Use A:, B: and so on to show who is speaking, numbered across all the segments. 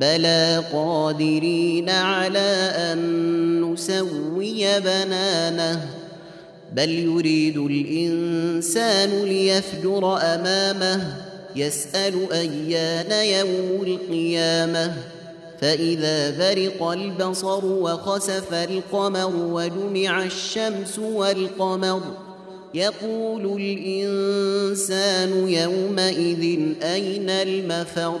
A: بلى قادرين على أن نسوي بنانه بل يريد الإنسان ليفجر أمامه يسأل أيان يوم القيامة فإذا برق البصر وخسف القمر وجمع الشمس والقمر يقول الإنسان يومئذ أين المفر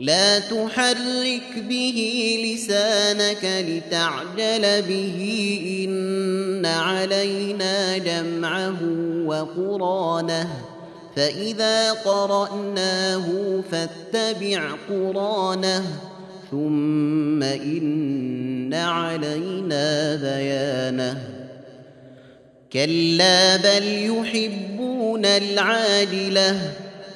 A: لا تحرك به لسانك لتعجل به إن علينا جمعه وقرانه فإذا قرأناه فاتبع قرانه ثم إن علينا بيانه كلا بل يحبون العاجلة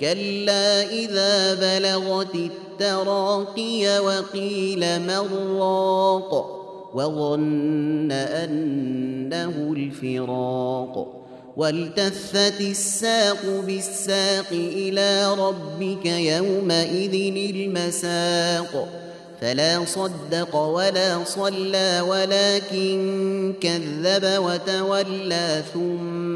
A: كلا إذا بلغت التراقي وقيل من راق وظن أنه الفراق والتفت الساق بالساق إلى ربك يومئذ المساق فلا صدق ولا صلى ولكن كذب وتولى ثم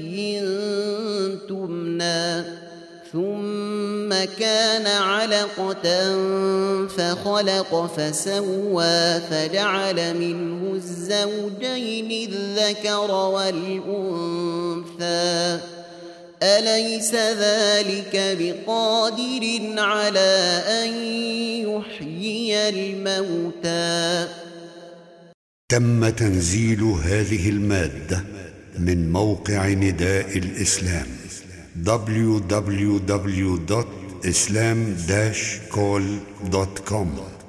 A: كان علقة فخلق فسوى فجعل منه الزوجين الذكر والأنثى. أليس ذلك بقادر على أن يحيي الموتى؟
B: تم تنزيل هذه المادة من موقع نداء الإسلام www.islam-call.com